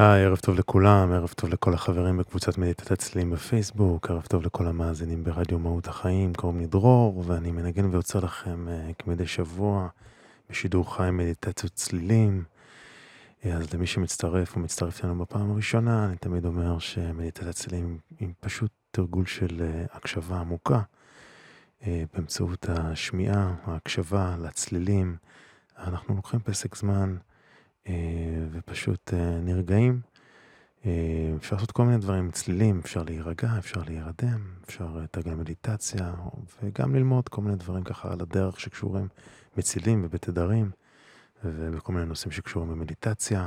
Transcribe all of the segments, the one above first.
היי, ערב טוב לכולם, ערב טוב לכל החברים בקבוצת מדיטת הצלילים בפייסבוק, ערב טוב לכל המאזינים ברדיו מהות החיים, קוראים לי דרור, ואני מנגן ויוצר לכם uh, כמדי שבוע בשידור חי מדיטציות צלילים. Uh, אז למי שמצטרף או מצטרף אלינו בפעם הראשונה, אני תמיד אומר שמדיטת הצלילים היא פשוט תרגול של uh, הקשבה עמוקה, uh, באמצעות השמיעה, ההקשבה לצלילים. אנחנו לוקחים פסק זמן. אה, ופשוט אה, נרגעים. אה, אפשר לעשות כל מיני דברים, צלילים, אפשר להירגע, אפשר להירדם, אפשר לתרגל מדיטציה, וגם ללמוד כל מיני דברים ככה על הדרך שקשורים בצלילים ובתדרים, ובכל מיני נושאים שקשורים במדיטציה.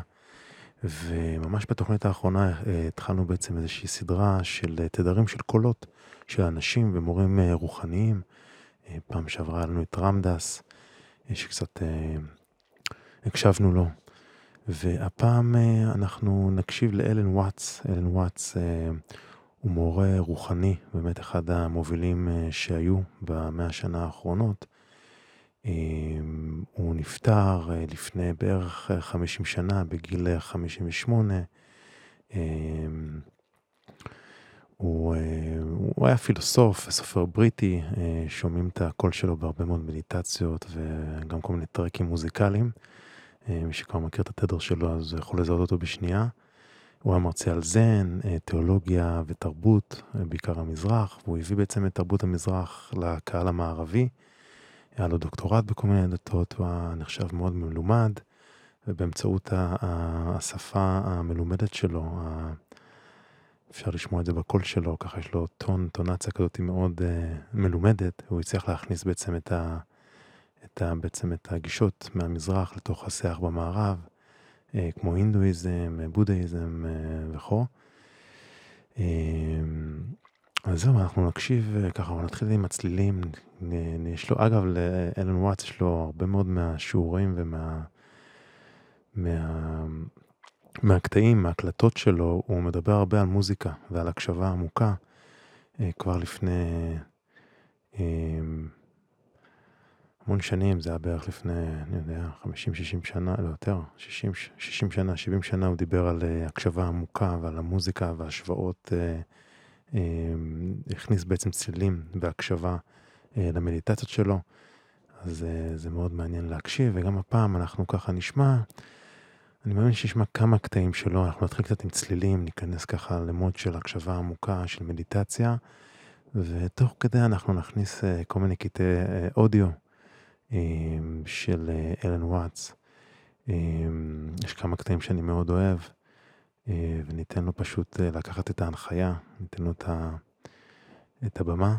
וממש בתוכנית האחרונה התחלנו בעצם איזושהי סדרה של תדרים של קולות של אנשים ומורים רוחניים. פעם שעברה לנו את רמדס, שקצת הקשבנו לו. והפעם אה, אנחנו נקשיב לאלן וואטס. אלן וואטס אה, הוא מורה רוחני, באמת אחד המובילים אה, שהיו במאה השנה האחרונות. הוא נפטר לפני בערך 50 שנה, בגיל 58. הוא, הוא היה פילוסוף, סופר בריטי, שומעים את הקול שלו בהרבה מאוד מדיטציות וגם כל מיני טרקים מוזיקליים. אה, מי שכבר מכיר את התדר שלו אז יכול לזהות אותו בשנייה. הוא היה מרצה על זן, אה, תיאולוגיה ותרבות, אה, בעיקר המזרח, והוא הביא בעצם את תרבות המזרח לקהל המערבי. היה לו דוקטורט בכל מיני דתות, הוא היה נחשב מאוד מלומד, ובאמצעות השפה המלומדת שלו, אפשר לשמוע את זה בקול שלו, ככה יש לו טון, טונציה כזאת מאוד מלומדת, הוא הצליח להכניס בעצם את ה... את ה, בעצם את הגישות מהמזרח לתוך השיח במערב, אה, כמו הינדואיזם, בודהיזם אה, וכו'. אה, אז זהו, אנחנו נקשיב ככה, נתחיל עם הצלילים. יש לו, אגב, לאלן וואטס יש לו הרבה מאוד מהשיעורים ומה... מה, מהקטעים, מההקלטות שלו, הוא מדבר הרבה על מוזיקה ועל הקשבה עמוקה. כבר לפני המון שנים, זה היה בערך לפני, אני יודע, 50-60 שנה, לא יותר, 60, 60 שנה, 70 שנה, הוא דיבר על uh, הקשבה עמוקה ועל המוזיקה והשוואות, uh, uh, הכניס בעצם צלילים והקשבה למדיטציות שלו, אז זה מאוד מעניין להקשיב, וגם הפעם אנחנו ככה נשמע, אני מאמין שישמע כמה קטעים שלו, אנחנו נתחיל קצת עם צלילים, ניכנס ככה למוד של הקשבה עמוקה, של מדיטציה, ותוך כדי אנחנו נכניס כל מיני קטעי אודיו. אמ, של אה, אלן וואטס. אמ, יש כמה קטעים שאני מאוד אוהב, אה, וניתן לו פשוט אה, לקחת את ההנחיה, ניתן לו את הבמה.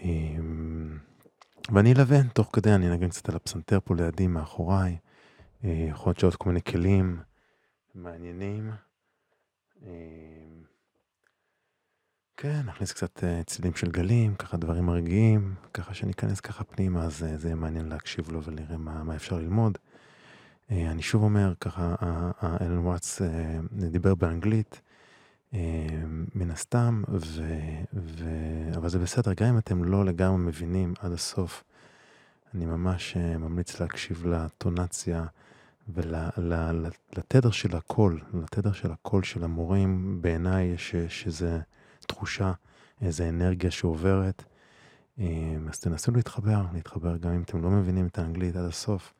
אמ, ואני אלווה, תוך כדי אני אנגן קצת על הפסנתר פה לידי, מאחוריי. יכול להיות שעוד כל מיני כלים מעניינים. כן, נכניס קצת אה, צלילים של גלים, ככה דברים מרגיעים, ככה שניכנס ככה פנימה, אז אה, זה יהיה מעניין להקשיב לו ולראה מה, מה אפשר ללמוד. אה, אני שוב אומר, ככה, אלן וואטס דיבר באנגלית, מן הסתם, ו, ו, אבל זה בסדר, גם אם אתם לא לגמרי מבינים עד הסוף, אני ממש ממליץ להקשיב לטונציה ולתדר של הקול, לתדר של הקול של המורים, בעיניי שזה... תחושה, איזה אנרגיה שעוברת. אמ, אז תנסו להתחבר, להתחבר גם אם אתם לא מבינים את האנגלית עד הסוף,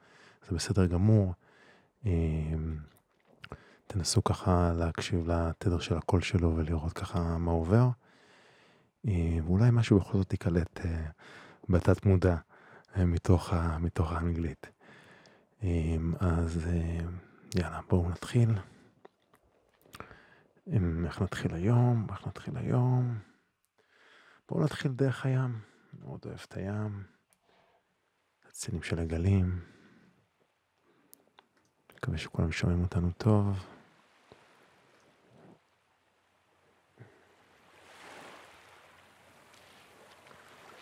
זה בסדר גמור. אמ, תנסו ככה להקשיב לתדר של הקול שלו ולראות ככה מה עובר. אמ, ואולי משהו בכל זאת ייקלט אה, בתת מודע אה, מתוך, מתוך האנגלית. אז אה, יאללה, בואו נתחיל. איך נתחיל היום, איך נתחיל היום. בואו נתחיל דרך הים, מאוד אוהב את הים, הצילים של הגלים. מקווה שכולם שומעים אותנו טוב.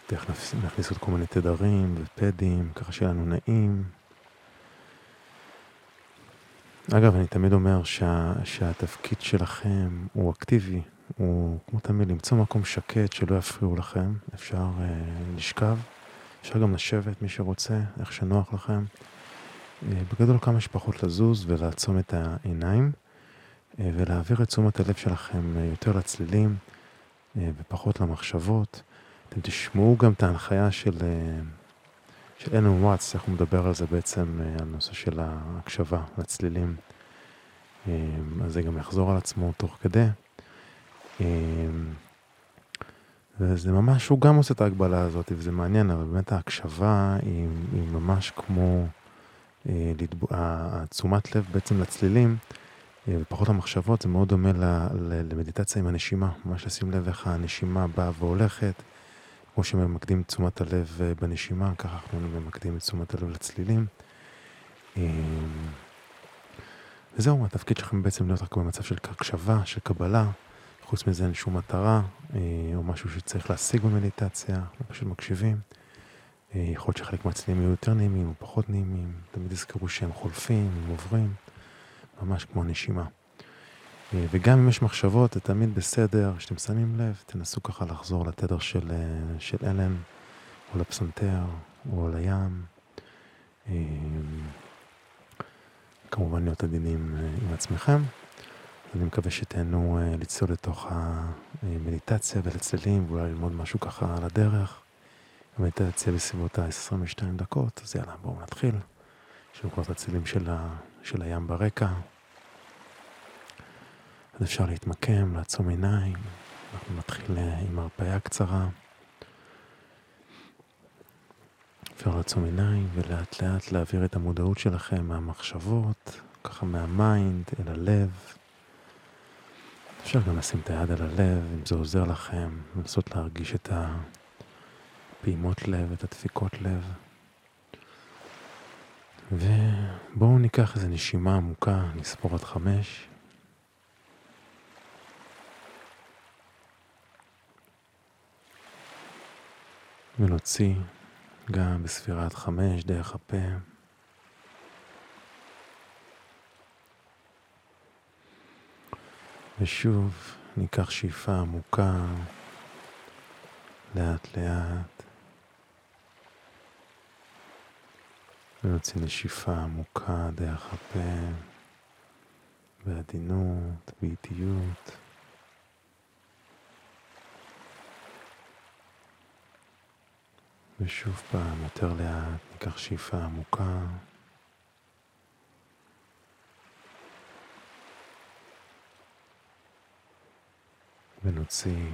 תכף נכניס עוד כל מיני תדרים ופדים, ככה שיהיה לנו נעים. אגב, אני תמיד אומר שה, שהתפקיד שלכם הוא אקטיבי, הוא כמו תמיד למצוא מקום שקט שלא יפריעו לכם, אפשר uh, לשכב, אפשר גם לשבת מי שרוצה, איך שנוח לכם. Uh, בגדול כמה שפחות לזוז ולעצום את העיניים uh, ולהעביר את תשומת הלב שלכם uh, יותר לצלילים uh, ופחות למחשבות. אתם תשמעו גם את ההנחיה של, uh, וואטס, איך הוא מדבר על זה בעצם, uh, על נושא של ההקשבה לצלילים. Uh, אז זה גם יחזור על עצמו תוך כדי. וזה ממש, הוא גם עושה את ההגבלה הזאת, וזה מעניין, אבל באמת ההקשבה היא, היא ממש כמו אה, תשומת לב בעצם לצלילים, אה, ופחות למחשבות, זה מאוד דומה ל, ל, למדיטציה עם הנשימה, ממש לשים לב איך הנשימה באה והולכת, כמו שממקדים את תשומת הלב אה, בנשימה, ככה אנחנו ממקדים את תשומת הלב לצלילים. אמ, וזהו, התפקיד שלכם בעצם להיות רק במצב של הקשבה, של קבלה. חוץ מזה אין שום מטרה, אה, או משהו שצריך להשיג במדיטציה, אנחנו פשוט מקשיבים. אה, יכול להיות שחלק מהצלילים יהיו יותר נעימים או פחות נעימים, תמיד תזכרו שהם חולפים, הם עוברים, ממש כמו נשימה. אה, וגם אם יש מחשבות, זה תמיד בסדר, כשאתם שמים לב, תנסו ככה לחזור לתדר של, של אלן, או לפסנתר, או לים. כמובן להיות עדינים עם עצמכם. אני מקווה שתהנו לצלול לתוך המדיטציה ולצללים ואולי ללמוד משהו ככה על הדרך. המדיטציה בסביבות ה-22 דקות, אז יאללה, בואו נתחיל. יש לנו כבר את הצלילים של, ה... של הים ברקע. אז אפשר להתמקם, לעצום עיניים. אנחנו נתחיל אה, עם הרפיה קצרה. אפשר לעצום עיניים ולאט לאט להעביר את המודעות שלכם מהמחשבות, ככה מה-mind אל הלב. אפשר גם לשים את היד על הלב, אם זה עוזר לכם, לנסות להרגיש את הפעימות לב, את הדפיקות לב. ובואו ניקח איזו נשימה עמוקה, נספור עד חמש. ונוציא גם בספירת חמש דרך הפה. ושוב ניקח שאיפה עמוקה, לאט לאט, ונוציא נשיפה עמוקה דרך הפה, בעדינות, באיטיות. ושוב פעם, יותר לאט, ניקח שאיפה עמוקה. ונוציא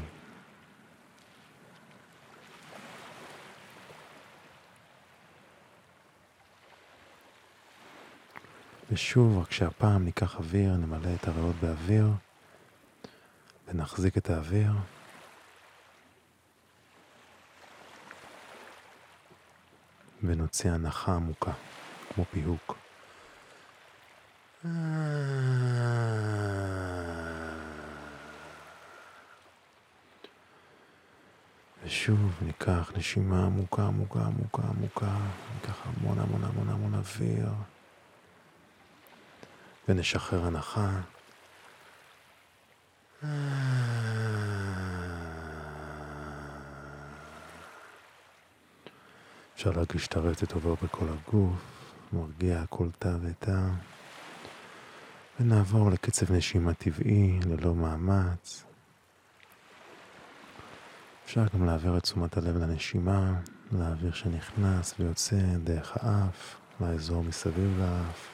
ושוב, רק שהפעם ניקח אוויר, נמלא את הריאות באוויר ונחזיק את האוויר. ונוציא הנחה עמוקה, כמו פיהוק. ושוב ניקח נשימה עמוקה, עמוקה, עמוקה, עמוקה, ניקח המון המון המון המון אוויר, ונשחרר הנחה. אפשר להרגיש את הרצת עובר בכל הגוף, מרגיע כל תא ותא, ונעבור לקצב נשימה טבעי, ללא מאמץ. אפשר גם להעביר את תשומת הלב לנשימה, לאוויר שנכנס ויוצא דרך האף, לאזור מסביב לאף.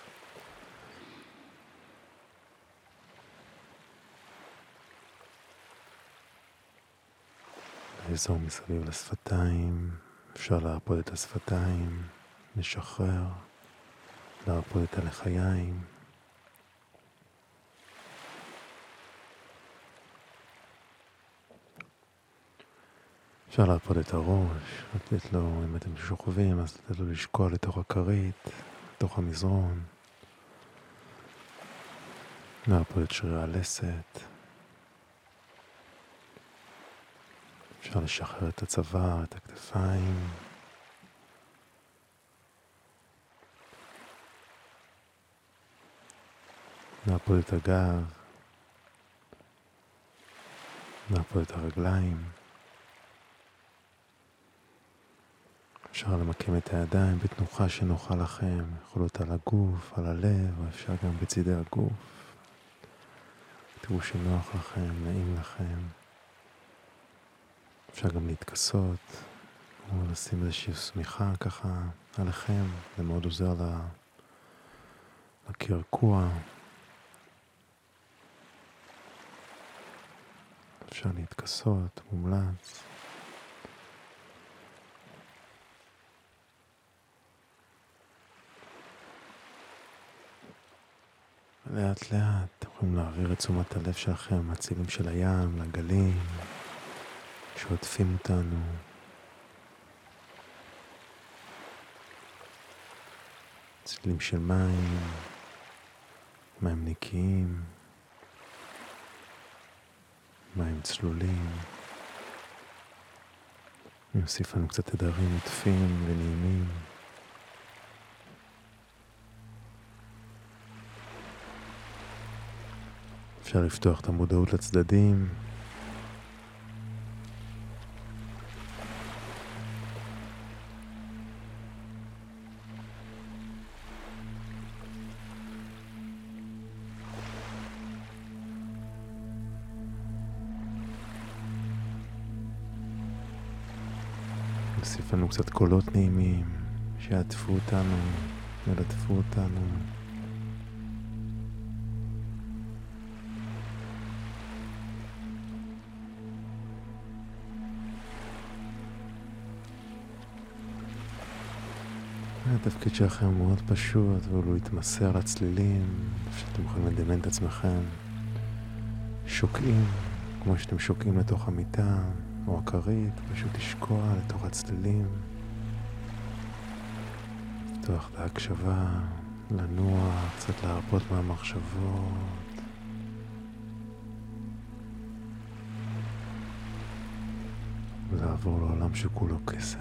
לאזור מסביב לשפתיים, אפשר להרפות את השפתיים, לשחרר, להרפות את הלחיים. אפשר להרפות את הראש, לתת לו, אם אתם שוכבים, אז לתת לו לשקוע לתוך הכרית, לתוך המזרון. להרפות את שרירי הלסת. אפשר לשחרר את הצוואר, את הכתפיים. להפות את הגב. להפות את הרגליים. אפשר למקם את הידיים בתנוחה שנוחה לכם, יכול להיות על הגוף, על הלב, או אפשר גם בצידי הגוף. תראו שנוח לכם, נעים לכם. אפשר גם להתכסות, או לשים איזושהי שמיכה ככה עליכם, זה מאוד עוזר לקרקוע. אפשר להתכסות, מומלץ. לאט לאט אתם יכולים להעביר את תשומת הלב שלכם מהצלילים של הים, לגלים שעוטפים אותנו. צלילים של מים, מים נקיים, מים צלולים. נוסיף לנו קצת תדרים עוטפים ונעימים. אפשר לפתוח את המודעות לצדדים. קצת קולות נעימים שיעטפו אותנו, ילטפו אותנו. התפקיד שלכם הוא מאוד פשוט, אבל הוא להתמסר לצלילים, שאתם יכולים לדמיין את עצמכם שוקעים, כמו שאתם שוקעים לתוך המיטה או הכרית, פשוט לשקוע לתוך הצלילים, לפתוח את ההקשבה, לנוע, קצת להרפות מהמחשבות. ולעבור לעולם שכולו קסם.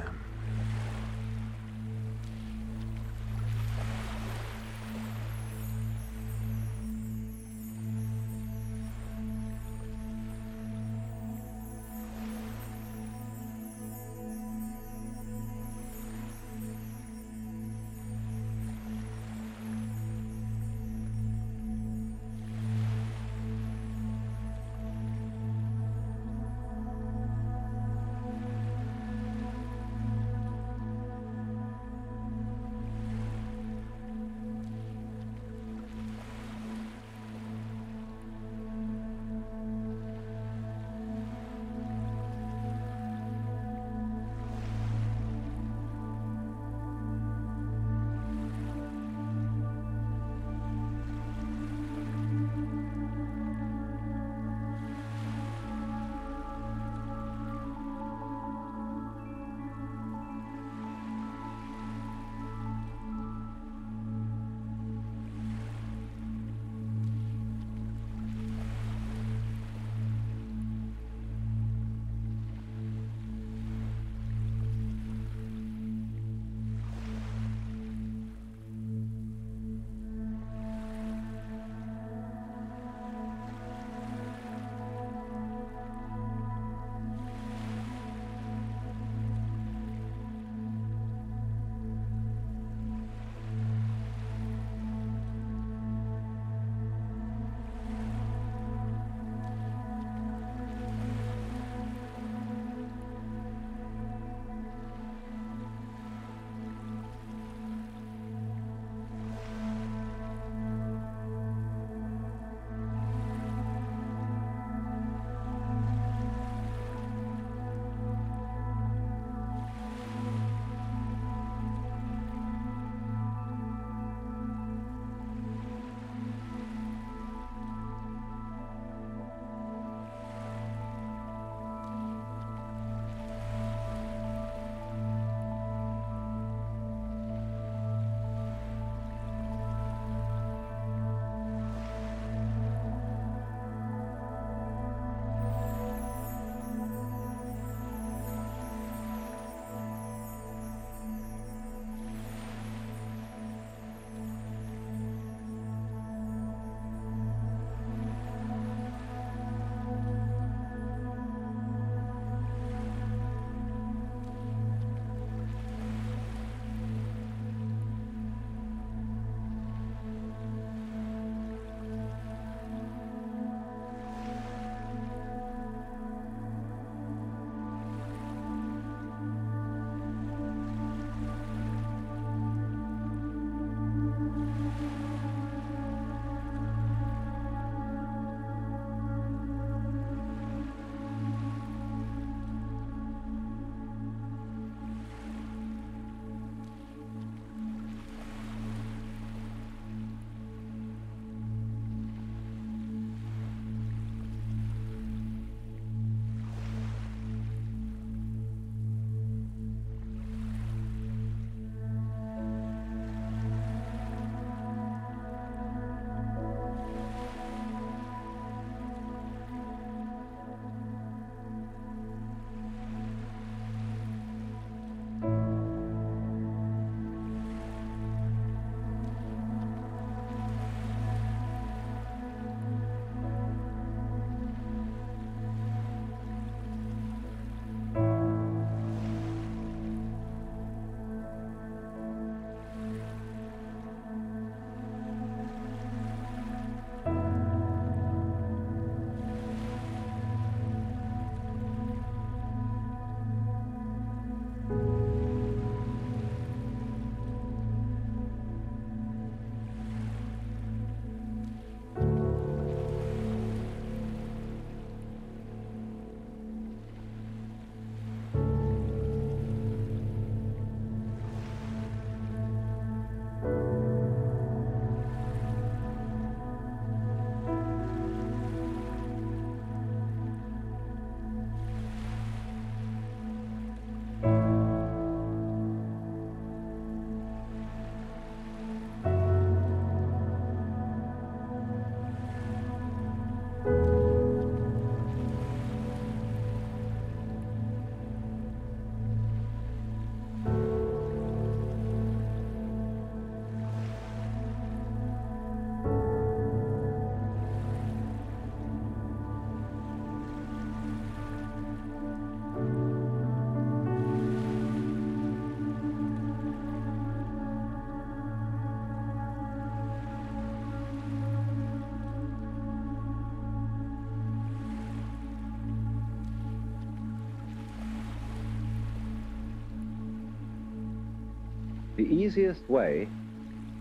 Easiest way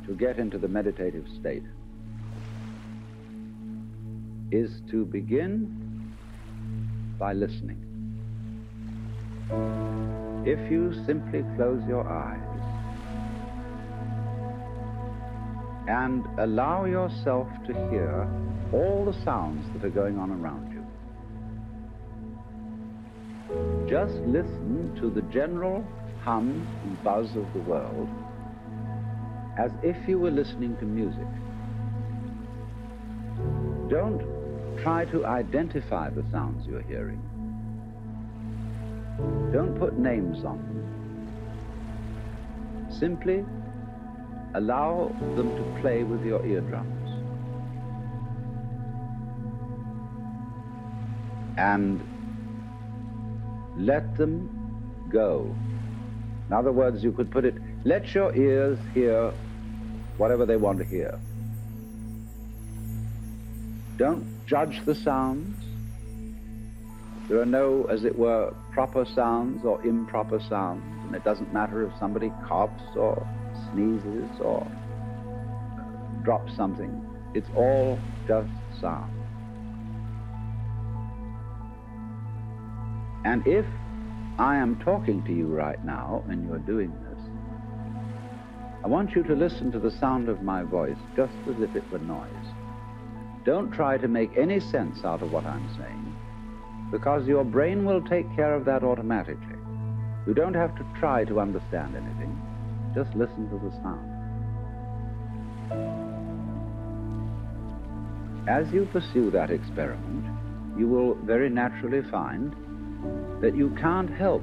to get into the meditative state is to begin by listening. If you simply close your eyes and allow yourself to hear all the sounds that are going on around you, just listen to the general hum and buzz of the world as if you were listening to music. Don't try to identify the sounds you're hearing. Don't put names on them. Simply allow them to play with your eardrums. And let them go. In other words, you could put it, let your ears hear whatever they want to hear. Don't judge the sounds. There are no, as it were, proper sounds or improper sounds, and it doesn't matter if somebody coughs or sneezes or drops something. It's all just sound. And if I am talking to you right now and you're doing this, I want you to listen to the sound of my voice just as if it were noise. Don't try to make any sense out of what I'm saying because your brain will take care of that automatically. You don't have to try to understand anything. Just listen to the sound. As you pursue that experiment, you will very naturally find that you can't help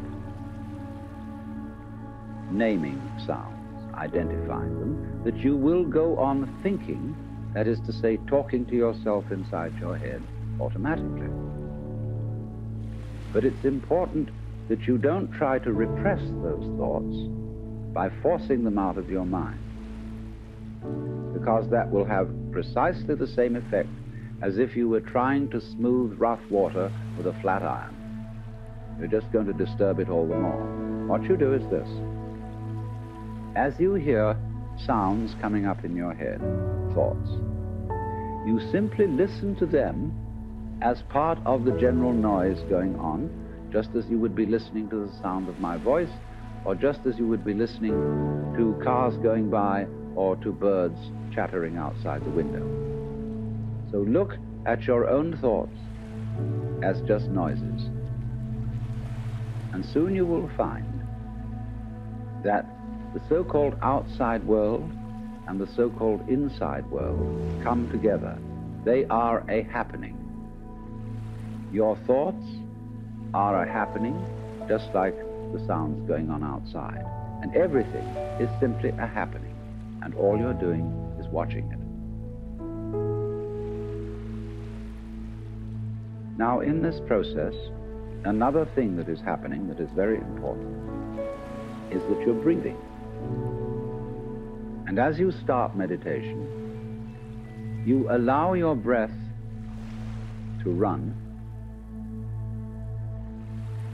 naming sounds, identifying them, that you will go on thinking, that is to say, talking to yourself inside your head automatically. But it's important that you don't try to repress those thoughts by forcing them out of your mind, because that will have precisely the same effect as if you were trying to smooth rough water with a flat iron. You're just going to disturb it all the more. What you do is this. As you hear sounds coming up in your head, thoughts, you simply listen to them as part of the general noise going on, just as you would be listening to the sound of my voice, or just as you would be listening to cars going by or to birds chattering outside the window. So look at your own thoughts as just noises. And soon you will find that the so-called outside world and the so-called inside world come together. They are a happening. Your thoughts are a happening just like the sounds going on outside. And everything is simply a happening. And all you're doing is watching it. Now, in this process, another thing that is happening that is very important is that you're breathing. And as you start meditation, you allow your breath to run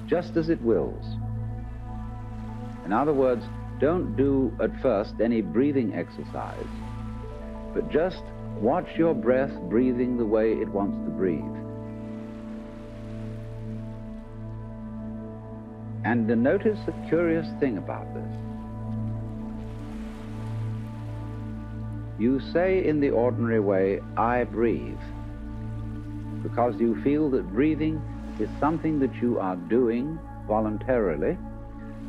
just as it wills. In other words, don't do at first any breathing exercise, but just watch your breath breathing the way it wants to breathe. And notice a curious thing about this. You say in the ordinary way, I breathe, because you feel that breathing is something that you are doing voluntarily,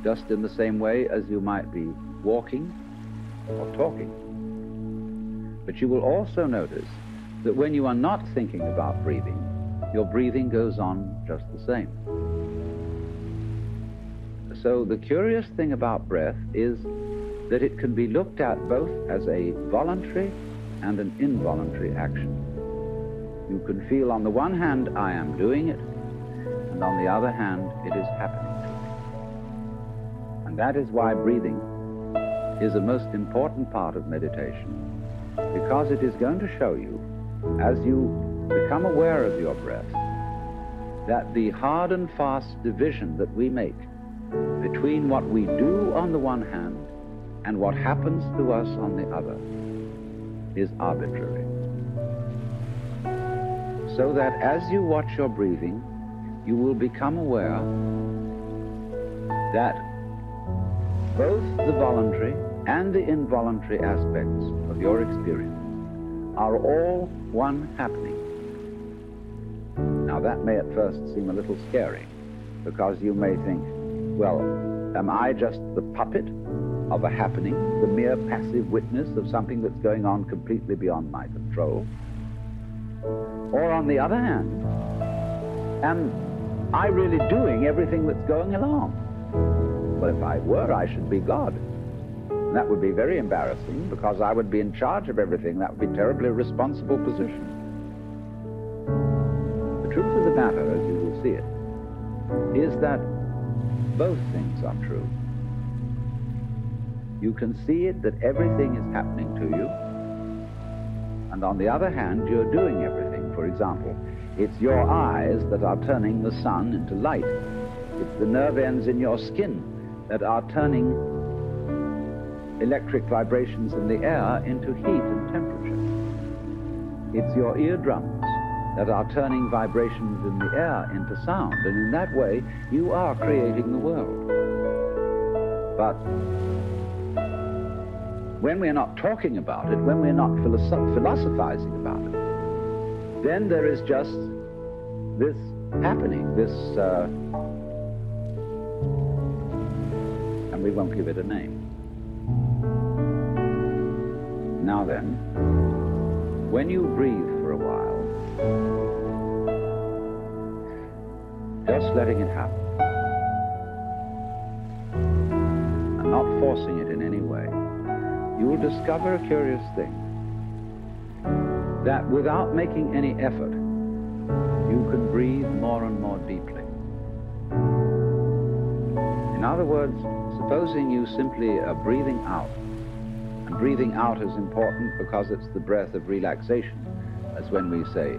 just in the same way as you might be walking or talking. But you will also notice that when you are not thinking about breathing, your breathing goes on just the same. So the curious thing about breath is that it can be looked at both as a voluntary and an involuntary action. You can feel on the one hand, I am doing it, and on the other hand, it is happening to me. And that is why breathing is a most important part of meditation, because it is going to show you, as you become aware of your breath, that the hard and fast division that we make between what we do on the one hand and what happens to us on the other is arbitrary. So that as you watch your breathing, you will become aware that both the voluntary and the involuntary aspects of your experience are all one happening. Now that may at first seem a little scary because you may think, well, am I just the puppet of a happening, the mere passive witness of something that's going on completely beyond my control? Or on the other hand, am I really doing everything that's going along? Well, if I were, I should be God. And that would be very embarrassing because I would be in charge of everything. That would be a terribly responsible position. The truth of the matter, as you will see it, is that both things are true. You can see it that everything is happening to you, and on the other hand, you're doing everything. For example, it's your eyes that are turning the sun into light. It's the nerve ends in your skin that are turning electric vibrations in the air into heat and temperature. It's your eardrums that are turning vibrations in the air into sound, and in that way, you are creating the world. But when we're not talking about it, when we're not philosoph- philosophizing about it, then there is just this happening, this, uh, and we won't give it a name. Now then, when you breathe for a while, just letting it happen, and not forcing it in any way, you will discover a curious thing. That without making any effort, you can breathe more and more deeply. In other words, supposing you simply are breathing out, and breathing out is important because it's the breath of relaxation, as when we say,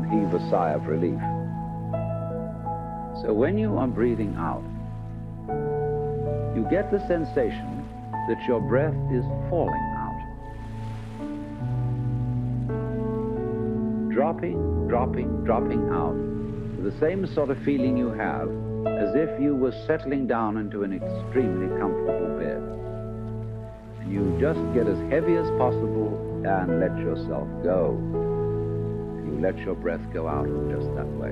and heave a sigh of relief. So when you are breathing out, you get the sensation that your breath is falling out. Dropping, dropping, dropping out the same sort of feeling you have as if you were settling down into an extremely comfortable bed. And you just get as heavy as possible and let yourself go. You let your breath go out just that way.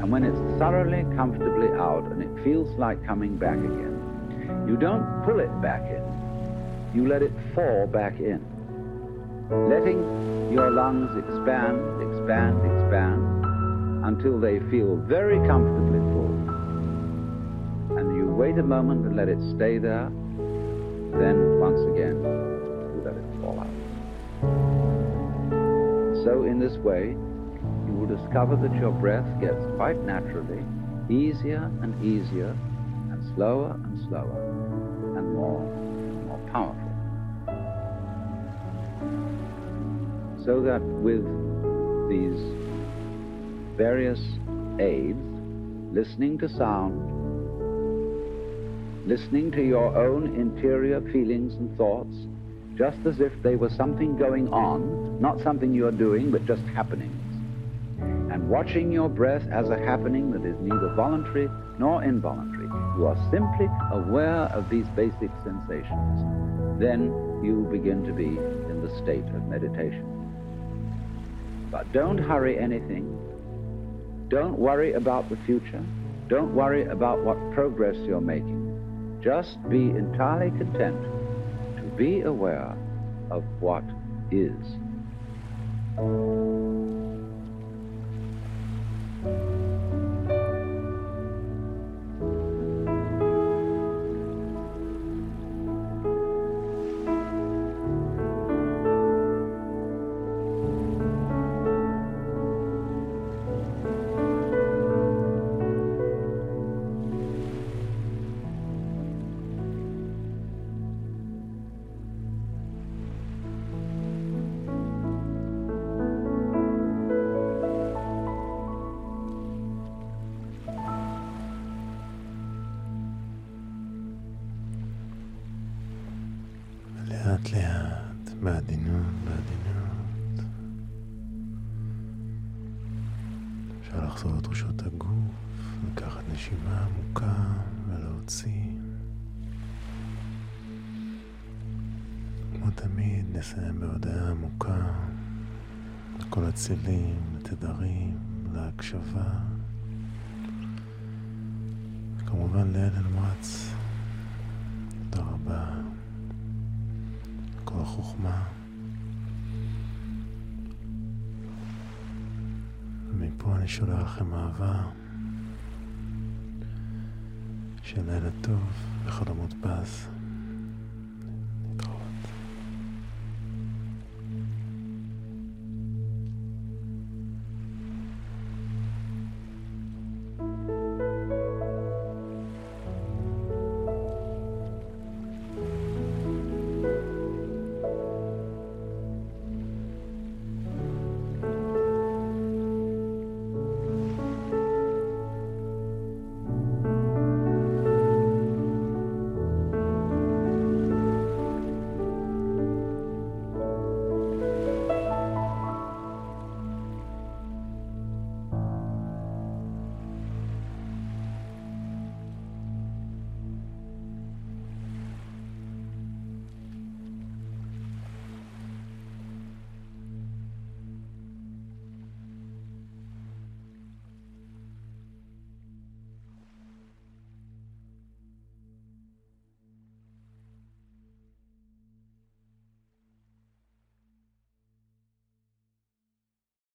And when it's thoroughly comfortably out and it feels like coming back again, you don't pull it back in. You let it fall back in. Letting your lungs expand, expand, expand until they feel very comfortably full. And you wait a moment and let it stay there. Then, once again, you let it fall out. So, in this way, you will discover that your breath gets quite naturally easier and easier and slower and slower more more powerful. So that with these various aids, listening to sound, listening to your own interior feelings and thoughts, just as if they were something going on, not something you're doing, but just happenings. And watching your breath as a happening that is neither voluntary nor involuntary. You are simply aware of these basic sensations. Then you begin to be in the state of meditation. But don't hurry anything. Don't worry about the future. Don't worry about what progress you're making. Just be entirely content to be aware of what is. לאט לאט, בעדינות, בעדינות. אפשר לחזור לתחושות הגוף, לקחת נשימה עמוקה ולהוציא. כמו תמיד, נסיים בהודעה עמוקה לכל הצלילים, לתדרים, להקשבה. כמובן לאל אלמרץ, תודה רבה. החוכמה. ומפה אני שולח לכם אהבה של לילה טוב וחלומות פז.